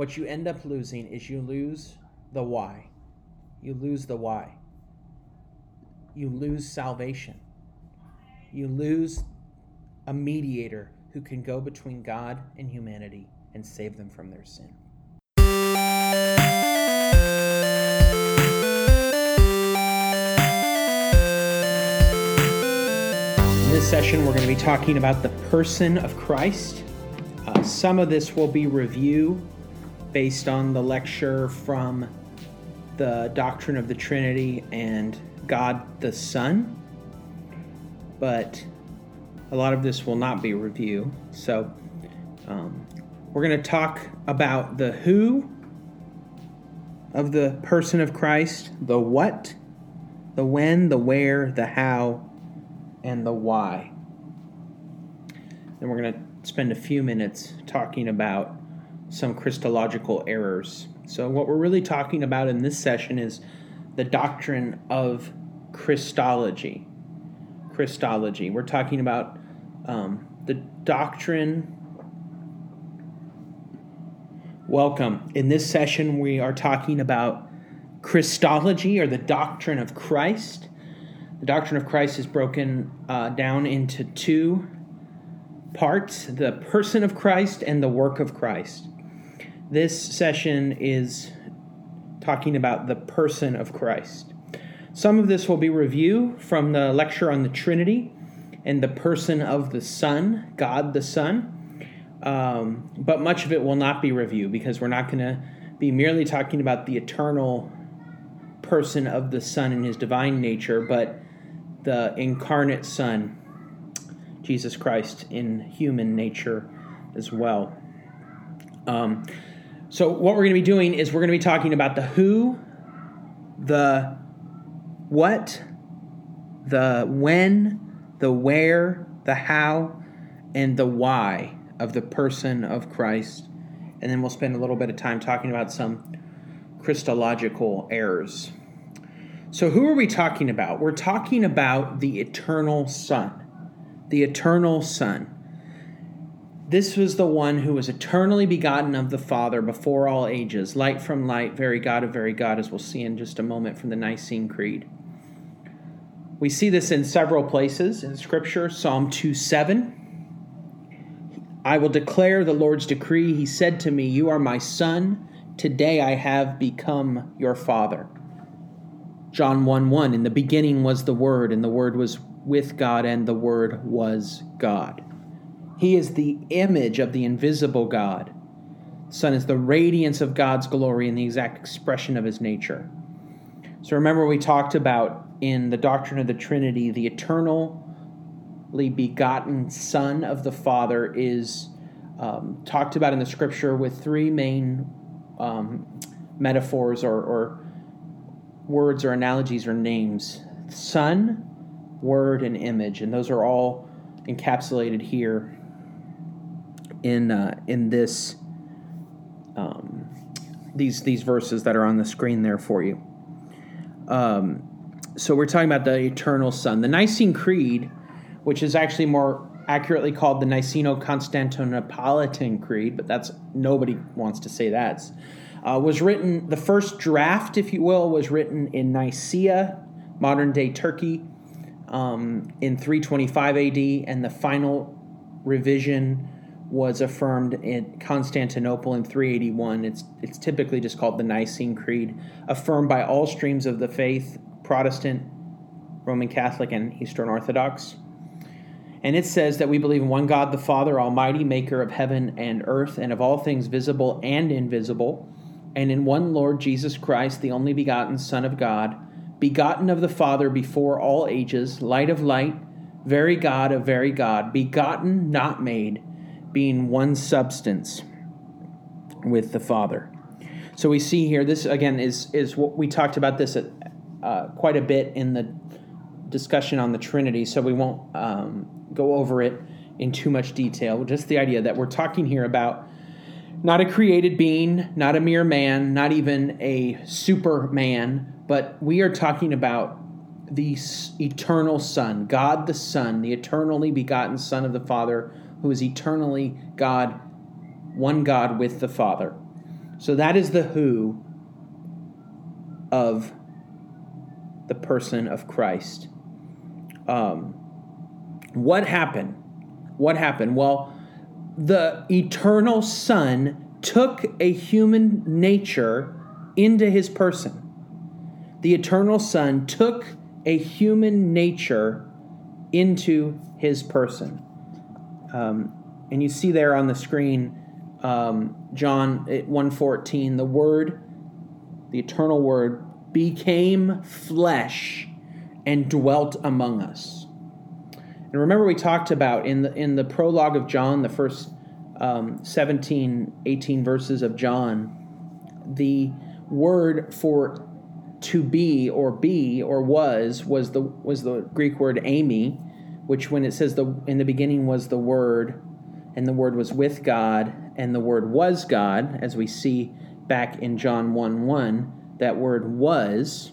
what you end up losing is you lose the why. You lose the why. You lose salvation. You lose a mediator who can go between God and humanity and save them from their sin. In this session, we're going to be talking about the person of Christ. Uh, some of this will be review based on the lecture from the doctrine of the Trinity and God the Son, but a lot of this will not be review. So um, we're going to talk about the who of the person of Christ, the what, the when, the where, the how, and the why. Then we're going to spend a few minutes talking about some Christological errors. So, what we're really talking about in this session is the doctrine of Christology. Christology. We're talking about um, the doctrine. Welcome. In this session, we are talking about Christology or the doctrine of Christ. The doctrine of Christ is broken uh, down into two parts the person of Christ and the work of Christ. This session is talking about the person of Christ. Some of this will be review from the lecture on the Trinity and the person of the Son, God the Son. Um, but much of it will not be review because we're not going to be merely talking about the eternal person of the Son and his divine nature, but the incarnate Son, Jesus Christ, in human nature as well. Um, so, what we're going to be doing is we're going to be talking about the who, the what, the when, the where, the how, and the why of the person of Christ. And then we'll spend a little bit of time talking about some Christological errors. So, who are we talking about? We're talking about the eternal Son. The eternal Son. This was the one who was eternally begotten of the Father before all ages, light from light, very God of very God, as we'll see in just a moment from the Nicene Creed. We see this in several places in Scripture. Psalm 2 7. I will declare the Lord's decree. He said to me, You are my son. Today I have become your father. John 1 1. In the beginning was the Word, and the Word was with God, and the Word was God. He is the image of the invisible God. The Son is the radiance of God's glory and the exact expression of his nature. So remember, we talked about in the doctrine of the Trinity, the eternally begotten Son of the Father is um, talked about in the scripture with three main um, metaphors or, or words or analogies or names Son, Word, and Image. And those are all encapsulated here in, uh, in this. Um, these these verses that are on the screen there for you. Um, so we're talking about the eternal Son. The Nicene Creed, which is actually more accurately called the Niceno-Constantinopolitan Creed, but that's nobody wants to say that. Uh, was written the first draft, if you will, was written in Nicaea, modern day Turkey, um, in 325 AD, and the final revision was affirmed in Constantinople in 381. It's it's typically just called the Nicene Creed, affirmed by all streams of the faith, Protestant, Roman Catholic, and Eastern Orthodox. And it says that we believe in one God, the Father Almighty, maker of heaven and earth, and of all things visible and invisible, and in one Lord Jesus Christ, the only begotten Son of God, begotten of the Father before all ages, light of light, very God of very God, begotten, not made, being one substance with the Father. So we see here, this again is, is what we talked about this at, uh, quite a bit in the discussion on the Trinity, so we won't um, go over it in too much detail. Just the idea that we're talking here about not a created being, not a mere man, not even a superman, but we are talking about the eternal Son, God the Son, the eternally begotten Son of the Father, who is eternally God, one God with the Father. So that is the who of the person of Christ. Um, what happened? What happened? Well, the eternal Son took a human nature into his person. The eternal Son took a human nature into his person. Um, and you see there on the screen, um, John 1.14, the Word, the eternal Word, became flesh and dwelt among us. And remember, we talked about in the in the prologue of John, the first um, 17, 18 verses of John, the word for to be or be or was was the was the Greek word eimi, which when it says the in the beginning was the word, and the word was with God, and the word was God, as we see back in John 1 1, that word was.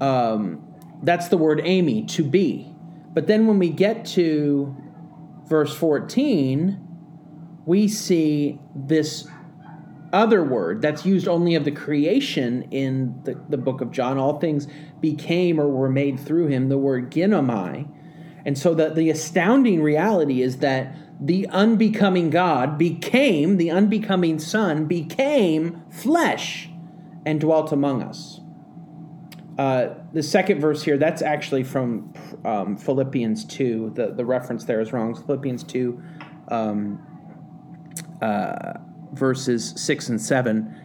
Um, that's the word eimi to be. But then when we get to verse 14, we see this other word that's used only of the creation in the, the book of John. All things became or were made through him, the word ginomai. And so the, the astounding reality is that the unbecoming God became, the unbecoming Son became flesh and dwelt among us. Uh, the second verse here, that's actually from um, Philippians 2. The, the reference there is wrong. Philippians 2, um, uh, verses 6 and 7.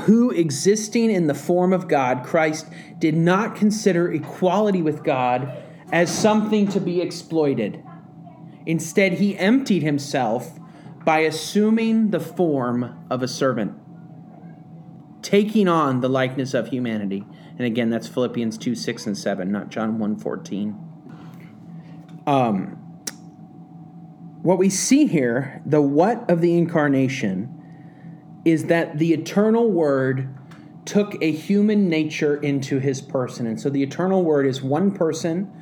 Who, existing in the form of God, Christ did not consider equality with God as something to be exploited. Instead, he emptied himself by assuming the form of a servant taking on the likeness of humanity. And again, that's Philippians 2 6 and 7, not John 1 14. Um, what we see here, the what of the incarnation, is that the eternal word took a human nature into his person. And so the eternal word is one person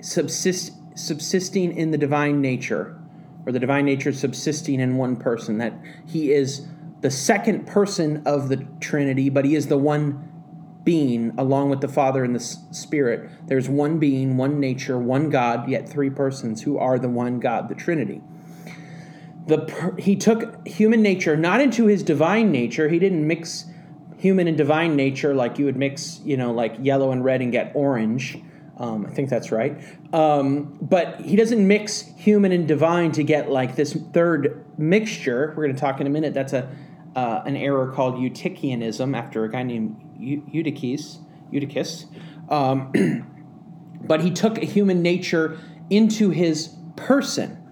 subsist, subsisting in the divine nature, or the divine nature subsisting in one person, that he is the second person of the Trinity, but he is the one being along with the Father and the Spirit. There's one being, one nature, one God, yet three persons who are the one God, the Trinity. The, he took human nature not into his divine nature. He didn't mix human and divine nature like you would mix, you know, like yellow and red and get orange. Um, I think that's right. Um, but he doesn't mix human and divine to get like this third mixture. We're going to talk in a minute. That's a uh, an error called Eutychianism after a guy named Eutyches. Eutychus. Um, but he took a human nature into his person.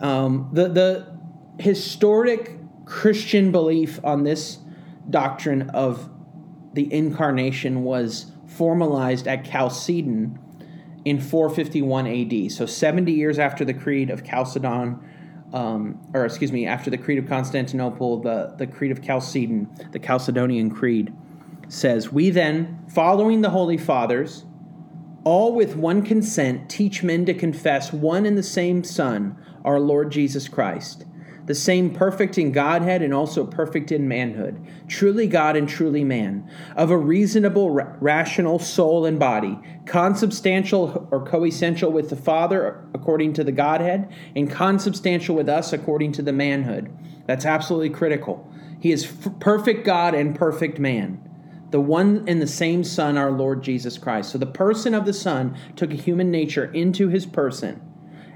Um, the the historic Christian belief on this doctrine of the incarnation was formalized at Chalcedon in 451 AD. So 70 years after the Creed of Chalcedon, um, or excuse me, after the Creed of Constantinople, the, the Creed of Chalcedon, the Chalcedonian Creed, says, We then, following the Holy Fathers, all with one consent, teach men to confess one and the same Son, our Lord Jesus Christ the same perfect in Godhead and also perfect in manhood, truly God and truly man, of a reasonable, rational soul and body, consubstantial or coessential with the Father according to the Godhead, and consubstantial with us according to the manhood. That's absolutely critical. He is f- perfect God and perfect man the one and the same Son, our Lord Jesus Christ. So the person of the Son took a human nature into his person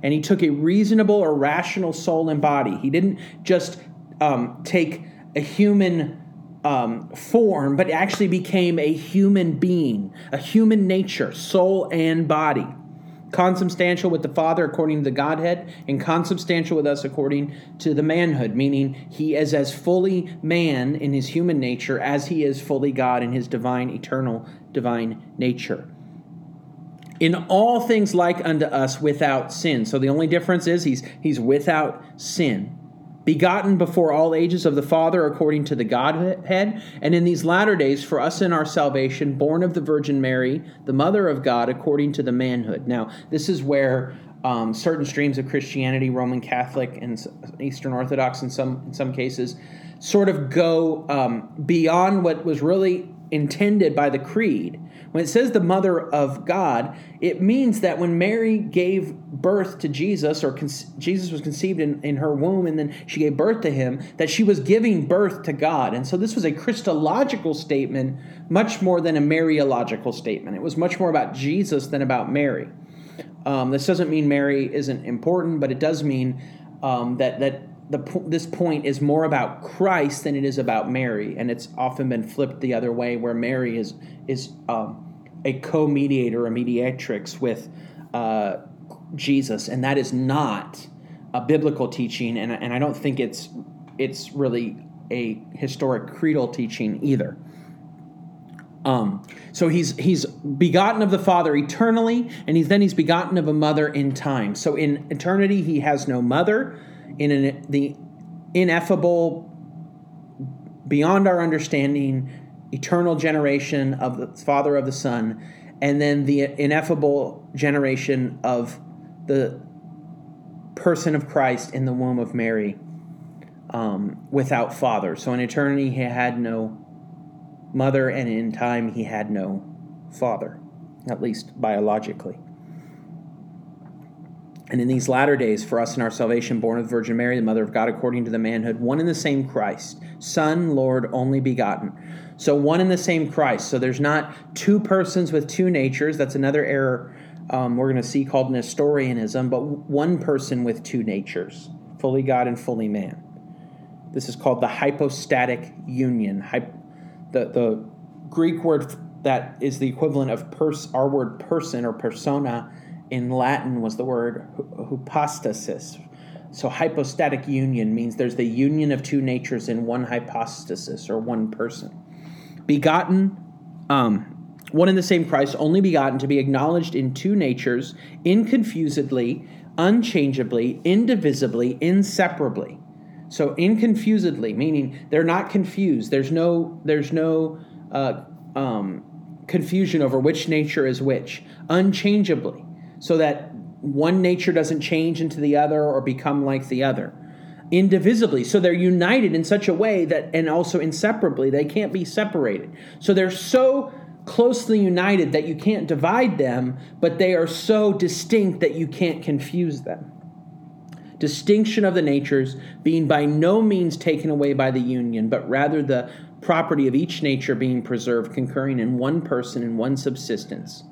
and he took a reasonable or rational soul and body. He didn't just um, take a human um, form, but actually became a human being, a human nature, soul and body. Consubstantial with the Father according to the Godhead, and consubstantial with us according to the manhood, meaning he is as fully man in his human nature as he is fully God in his divine, eternal, divine nature in all things like unto us without sin. So the only difference is he's he's without sin. Begotten before all ages of the Father according to the Godhead, and in these latter days for us in our salvation, born of the Virgin Mary, the Mother of God, according to the manhood. Now, this is where um, certain streams of Christianity, Roman Catholic and Eastern Orthodox in some in some cases, sort of go um, beyond what was really intended by the creed. When it says the mother of God, it means that when Mary gave birth to Jesus, or con- Jesus was conceived in, in her womb and then she gave birth to him, that she was giving birth to God. And so this was a Christological statement much more than a Mariological statement. It was much more about Jesus than about Mary. Um, this doesn't mean Mary isn't important, but it does mean um, that that the this point is more about Christ than it is about Mary, and it's often been flipped the other way, where Mary is is um, a co-mediator, a mediatrix with uh, Jesus, and that is not a biblical teaching, and and I don't think it's it's really a historic creedal teaching either. Um, so he's he's begotten of the Father eternally, and he's then he's begotten of a mother in time. So in eternity he has no mother. In an, the ineffable, beyond our understanding, eternal generation of the Father of the Son, and then the ineffable generation of the person of Christ in the womb of Mary um, without father. So in eternity he had no mother, and in time he had no father, at least biologically. And in these latter days, for us in our salvation, born of the Virgin Mary, the Mother of God, according to the manhood, one and the same Christ, Son, Lord, only begotten. So one and the same Christ. So there's not two persons with two natures. That's another error um, we're going to see called Nestorianism, but one person with two natures, fully God and fully man. This is called the hypostatic union. the, the Greek word that is the equivalent of pers- our word person or persona in Latin was the word hypostasis. So hypostatic union means there's the union of two natures in one hypostasis or one person. Begotten, um, one and the same Christ, only begotten to be acknowledged in two natures, inconfusedly, unchangeably, indivisibly, inseparably. So inconfusedly, meaning they're not confused. There's no there's no uh, um, confusion over which nature is which. Unchangeably, so that one nature doesn't change into the other or become like the other. Indivisibly, so they're united in such a way that, and also inseparably, they can't be separated. So they're so closely united that you can't divide them, but they are so distinct that you can't confuse them. Distinction of the natures being by no means taken away by the union, but rather the property of each nature being preserved, concurring in one person in one subsistence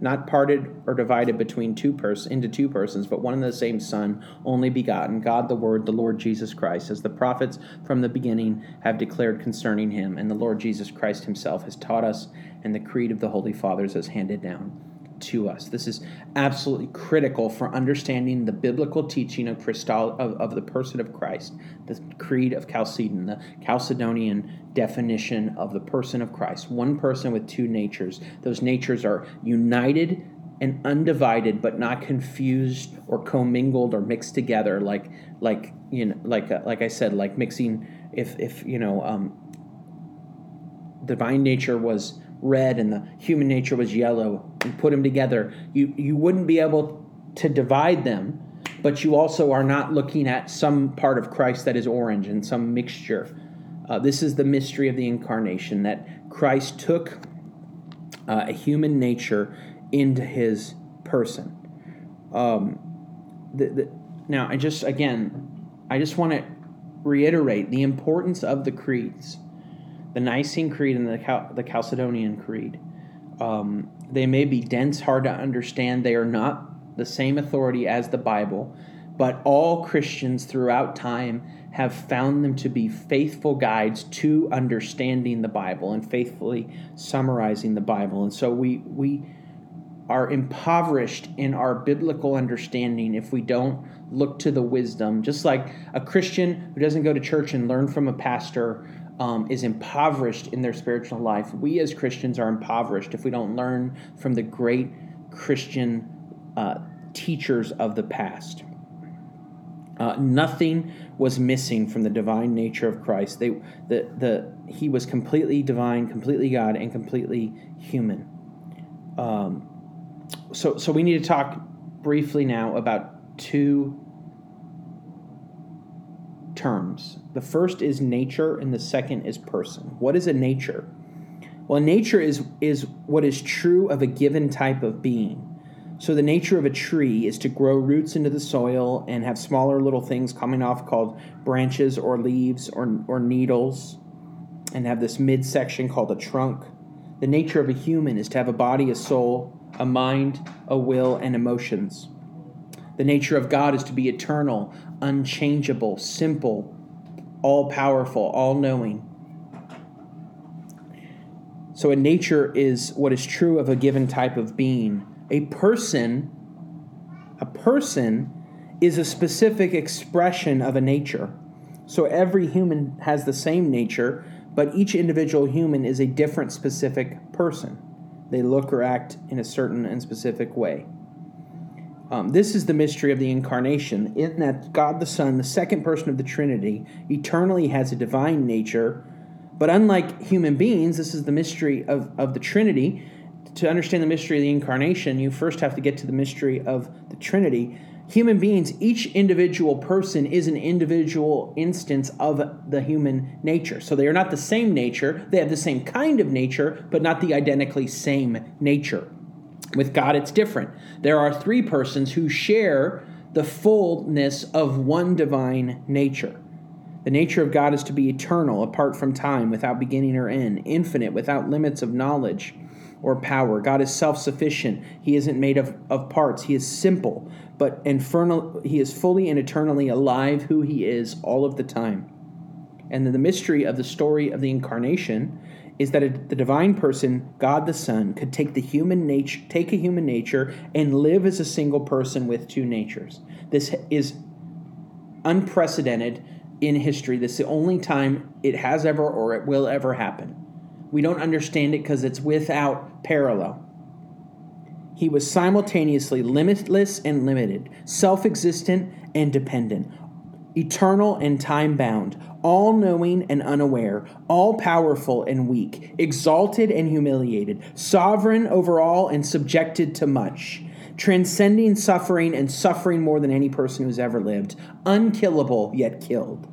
not parted or divided between two pers- into two persons, but one and the same Son, only begotten, God the Word, the Lord Jesus Christ, as the prophets from the beginning have declared concerning him, and the Lord Jesus Christ himself has taught us, and the creed of the Holy Fathers has handed down to us. This is absolutely critical for understanding the biblical teaching of, Christol- of, of the person of Christ, the creed of Chalcedon, the Chalcedonian definition of the person of Christ. One person with two natures. Those natures are united and undivided, but not confused or commingled or mixed together, like like you know, like uh, like I said, like mixing. If if you know, um, divine nature was red and the human nature was yellow and put them together, you, you wouldn't be able to divide them, but you also are not looking at some part of Christ that is orange and some mixture. Uh, this is the mystery of the incarnation that Christ took uh, a human nature into his person. Um, the, the, now, I just, again, I just want to reiterate the importance of the creeds the Nicene Creed and the, Cal- the Chalcedonian Creed. Um, they may be dense, hard to understand. They are not the same authority as the Bible, but all Christians throughout time have found them to be faithful guides to understanding the Bible and faithfully summarizing the Bible. And so we we are impoverished in our biblical understanding if we don't look to the wisdom. Just like a Christian who doesn't go to church and learn from a pastor um, is impoverished in their spiritual life. We as Christians are impoverished if we don't learn from the great Christian uh, teachers of the past. Uh, nothing was missing from the divine nature of Christ. They, the, the, he was completely divine, completely God, and completely human. Um, so, so we need to talk briefly now about two terms. The first is nature, and the second is person. What is a nature? Well, nature is, is what is true of a given type of being. So, the nature of a tree is to grow roots into the soil and have smaller little things coming off called branches or leaves or, or needles, and have this midsection called a trunk. The nature of a human is to have a body, a soul, a mind, a will, and emotions. The nature of God is to be eternal, unchangeable, simple, all powerful, all knowing. So, a nature is what is true of a given type of being. A person, a person is a specific expression of a nature. So, every human has the same nature, but each individual human is a different specific person. They look or act in a certain and specific way. Um, this is the mystery of the incarnation, in that God the Son, the second person of the Trinity, eternally has a divine nature. But unlike human beings, this is the mystery of, of the Trinity. To understand the mystery of the incarnation, you first have to get to the mystery of the Trinity. Human beings, each individual person is an individual instance of the human nature. So they are not the same nature. They have the same kind of nature, but not the identically same nature. With God, it's different. There are three persons who share the fullness of one divine nature. The nature of God is to be eternal, apart from time, without beginning or end, infinite, without limits of knowledge or power. God is self sufficient. He isn't made of, of parts. He is simple, but infernal, he is fully and eternally alive, who he is all of the time. And then the mystery of the story of the incarnation is that the divine person, God the Son, could take the human nature, take a human nature, and live as a single person with two natures. This is unprecedented in history. This is the only time it has ever or it will ever happen. We don't understand it because it's without parallel. He was simultaneously limitless and limited, self existent and dependent, eternal and time bound, all knowing and unaware, all powerful and weak, exalted and humiliated, sovereign over all and subjected to much, transcending suffering and suffering more than any person who's ever lived, unkillable yet killed.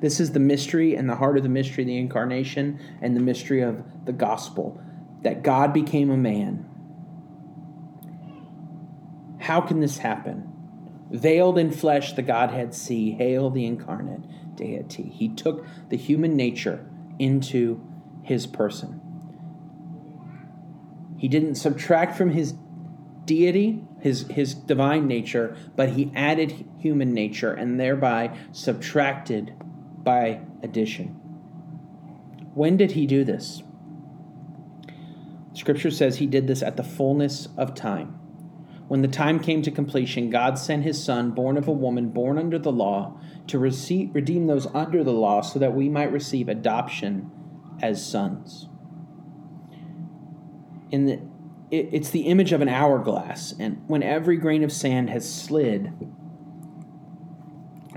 This is the mystery and the heart of the mystery of the incarnation and the mystery of the gospel that God became a man. How can this happen? Veiled in flesh, the Godhead see, hail the incarnate deity. He took the human nature into his person. He didn't subtract from his deity, his, his divine nature, but he added human nature and thereby subtracted by addition. When did he do this? Scripture says he did this at the fullness of time. When the time came to completion, God sent his Son, born of a woman, born under the law, to receive, redeem those under the law so that we might receive adoption as sons. In the, it, it's the image of an hourglass, and when every grain of sand has slid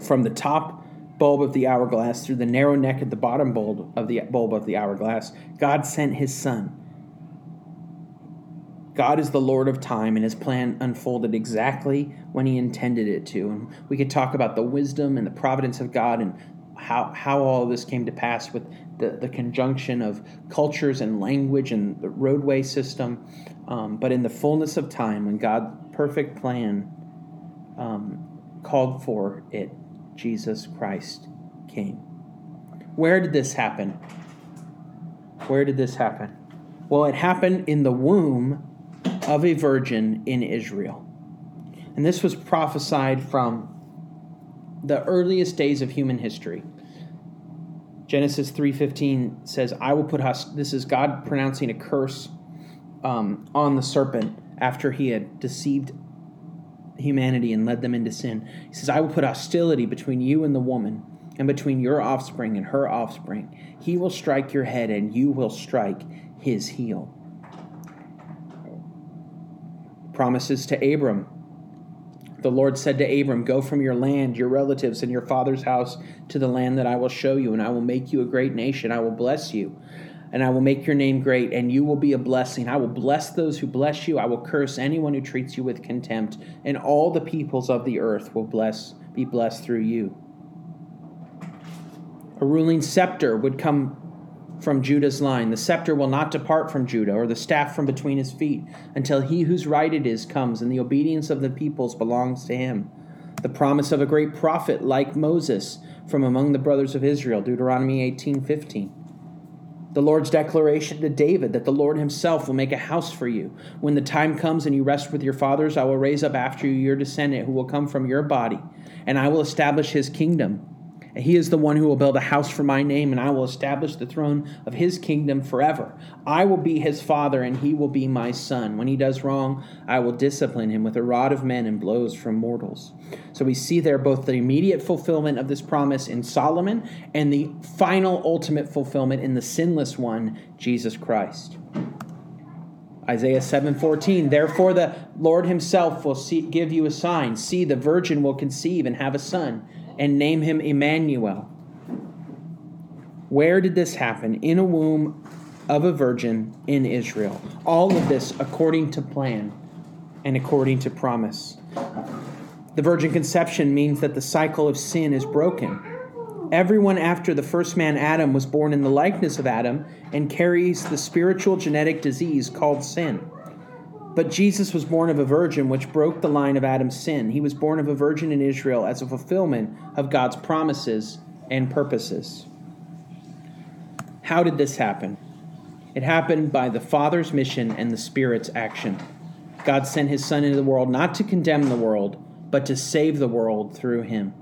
from the top bulb of the hourglass through the narrow neck at the bottom bulb of the bulb of the hourglass, God sent his Son God is the Lord of time, and his plan unfolded exactly when he intended it to. And we could talk about the wisdom and the providence of God and how, how all this came to pass with the, the conjunction of cultures and language and the roadway system. Um, but in the fullness of time, when God's perfect plan um, called for it, Jesus Christ came. Where did this happen? Where did this happen? Well, it happened in the womb of a virgin in Israel. And this was prophesied from the earliest days of human history. Genesis 3:15 says, "I will put hus-, this is God pronouncing a curse um, on the serpent after he had deceived humanity and led them into sin. He says, "I will put hostility between you and the woman, and between your offspring and her offspring. He will strike your head, and you will strike his heel." Promises to Abram. The Lord said to Abram, Go from your land, your relatives, and your father's house to the land that I will show you, and I will make you a great nation. I will bless you. and I will make your name great, and you will be a blessing. I will bless those who bless you. I will curse anyone who treats you with contempt, and all the peoples of the earth will bless be blessed through you. A ruling scepter would come from Judah's line. The scepter will not depart from Judah, or the staff from between his feet, until he whose right it is comes, and the obedience of the peoples belongs to him. The promise of a great prophet like Moses from among the brothers of Israel, Deuteronomy 18:15 the Lord's declaration to David that the Lord himself will make a house for you. When the time comes and you rest with your fathers, I will raise up after you your descendant who will come from your body, and I will establish his kingdom. He is the one who will build a house for my name, and I will establish the throne of his kingdom forever. I will be his father, and he will be my son. When he does wrong, I will discipline him with a rod of men and blows from mortals. So we see there both the immediate fulfillment of this promise in Solomon and the final ultimate fulfillment in the sinless one, Jesus Christ. Isaiah 7:14 Therefore the Lord himself will see, give you a sign see the virgin will conceive and have a son and name him Emmanuel. Where did this happen? In a womb of a virgin in Israel. All of this according to plan and according to promise. The virgin conception means that the cycle of sin is broken. Everyone after the first man, Adam, was born in the likeness of Adam and carries the spiritual genetic disease called sin. But Jesus was born of a virgin, which broke the line of Adam's sin. He was born of a virgin in Israel as a fulfillment of God's promises and purposes. How did this happen? It happened by the Father's mission and the Spirit's action. God sent his Son into the world not to condemn the world, but to save the world through him.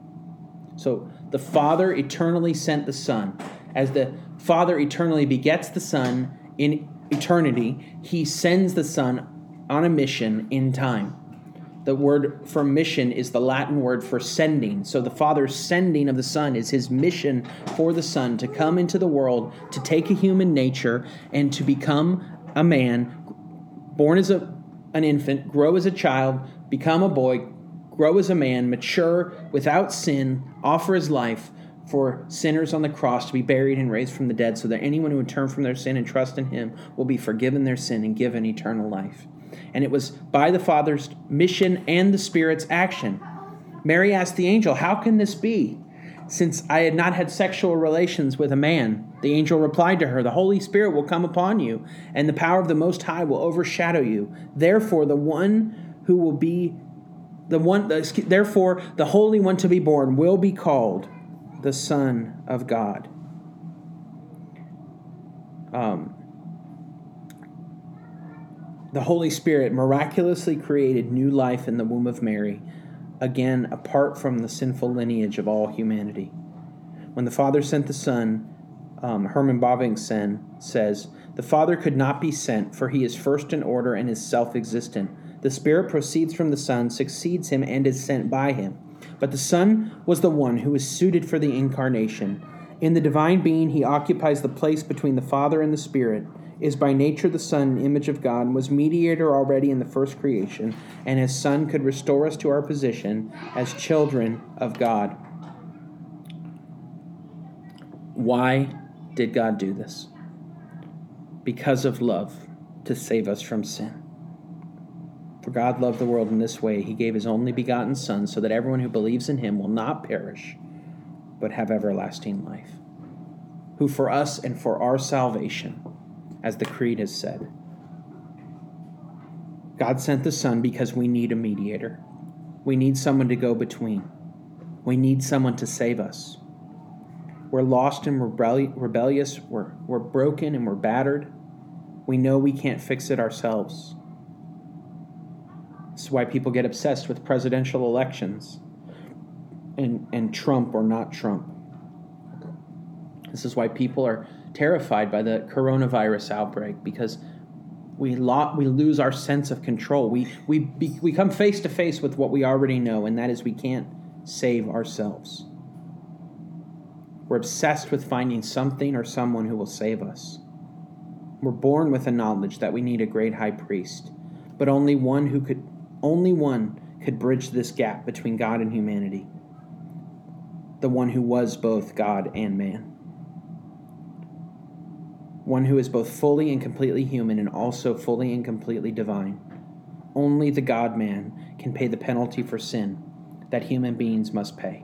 So the Father eternally sent the Son. As the Father eternally begets the Son in eternity, he sends the Son on a mission in time. The word for mission is the Latin word for sending. So the Father's sending of the Son is his mission for the Son to come into the world, to take a human nature, and to become a man, born as a, an infant, grow as a child, become a boy, grow as a man, mature without sin, offer his life, for sinners on the cross to be buried and raised from the dead, so that anyone who would turn from their sin and trust in him will be forgiven their sin and given eternal life and it was by the Father's mission and the Spirit's action. Mary asked the angel, How can this be? Since I had not had sexual relations with a man, the angel replied to her, The Holy Spirit will come upon you, and the power of the Most High will overshadow you. Therefore, the one who will be the one, therefore, the Holy One to be born will be called the Son of God. Um, the Holy Spirit miraculously created new life in the womb of Mary, again, apart from the sinful lineage of all humanity. When the Father sent the Son, um, Herman Bavinckson says, The Father could not be sent, for he is first in order and is self existent. The Spirit proceeds from the Son, succeeds him, and is sent by him. But the Son was the one who was suited for the incarnation. In the divine being, he occupies the place between the Father and the Spirit is by nature the Son, image of God, and was mediator already in the first creation, and his Son could restore us to our position as children of God. Why did God do this? Because of love, to save us from sin. For God loved the world in this way, he gave his only begotten Son, so that everyone who believes in him will not perish, but have everlasting life. Who for us and for our salvation as the Creed has said. God sent the Son because we need a mediator. We need someone to go between. We need someone to save us. We're lost and rebelli- rebellious. We're, we're broken and we're battered. We know we can't fix it ourselves. This is why people get obsessed with presidential elections and, and Trump or not Trump. This is why people are terrified by the coronavirus outbreak because we lo- we lose our sense of control. We we be- we come face to face with what we already know, and that is we can't save ourselves. We're obsessed with finding something or someone who will save us. We're born with a knowledge that we need a great high priest, but only one who could only one could bridge this gap between God and humanity. The one who was both God and man. One who is both fully and completely human and also fully and completely divine. Only the God man can pay the penalty for sin that human beings must pay.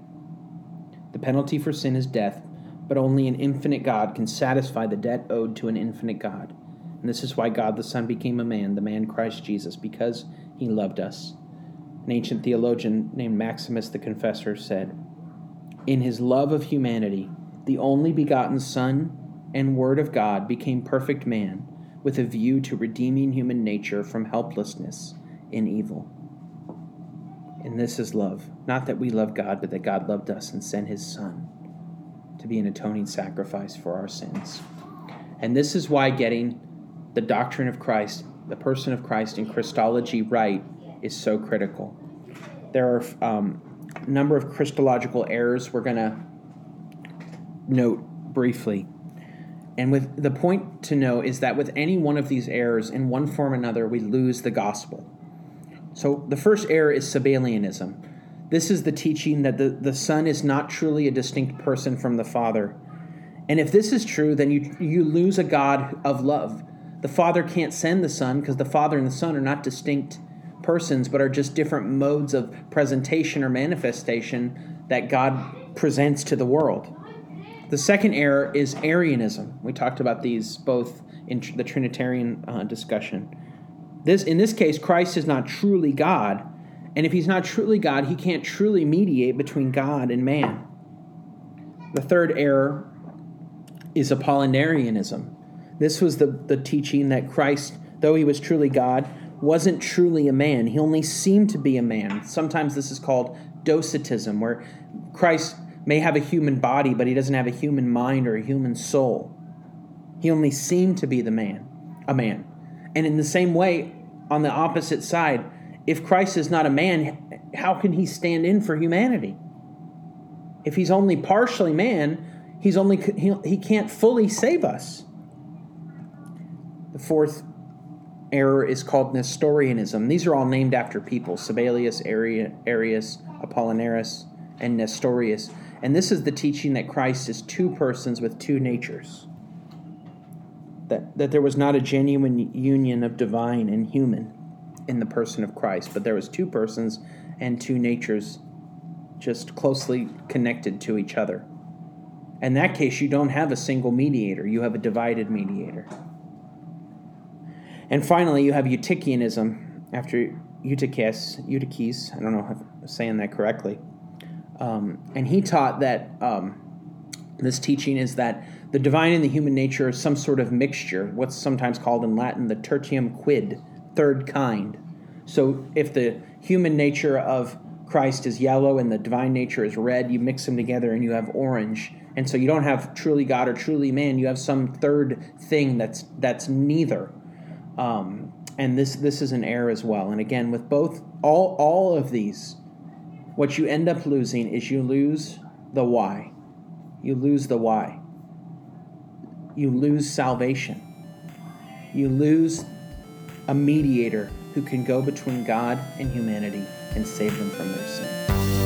The penalty for sin is death, but only an infinite God can satisfy the debt owed to an infinite God. And this is why God the Son became a man, the man Christ Jesus, because he loved us. An ancient theologian named Maximus the Confessor said, In his love of humanity, the only begotten Son and Word of God became perfect man with a view to redeeming human nature from helplessness in evil. And this is love. Not that we love God, but that God loved us and sent his Son to be an atoning sacrifice for our sins. And this is why getting the doctrine of Christ, the person of Christ, and Christology right is so critical. There are um, a number of Christological errors we're going to note briefly. And with the point to know is that with any one of these errors, in one form or another, we lose the gospel. So the first error is Sabellianism. This is the teaching that the, the Son is not truly a distinct person from the Father. And if this is true, then you, you lose a God of love. The Father can't send the Son because the Father and the Son are not distinct persons, but are just different modes of presentation or manifestation that God presents to the world. The second error is Arianism. We talked about these both in the Trinitarian uh, discussion. This, in this case, Christ is not truly God, and if he's not truly God, he can't truly mediate between God and man. The third error is Apollinarianism. This was the, the teaching that Christ, though he was truly God, wasn't truly a man. He only seemed to be a man. Sometimes this is called docetism, where Christ may have a human body, but he doesn't have a human mind or a human soul. He only seemed to be the man, a man. And in the same way, on the opposite side, if Christ is not a man, how can he stand in for humanity? If he's only partially man, he's only he, he can't fully save us. The fourth error is called Nestorianism. These are all named after people Sabellius, Arius, Apollinaris, and Nestorius. And this is the teaching that Christ is two persons with two natures. That, that there was not a genuine union of divine and human in the person of Christ, but there was two persons and two natures just closely connected to each other. In that case, you don't have a single mediator, you have a divided mediator. And finally, you have Eutychianism after Eutyches, Eutyches, I don't know if I'm saying that correctly. Um, and he taught that um, this teaching is that the divine and the human nature is some sort of mixture, what's sometimes called in Latin the tertium quid, third kind. So if the human nature of Christ is yellow and the divine nature is red, you mix them together and you have orange. And so you don't have truly God or truly man, you have some third thing that's that's neither. Um, and this this is an error as well. And again, with both all all of these what you end up losing is you lose the why. You lose the why. You lose salvation. You lose a mediator who can go between God and humanity and save them from their sin.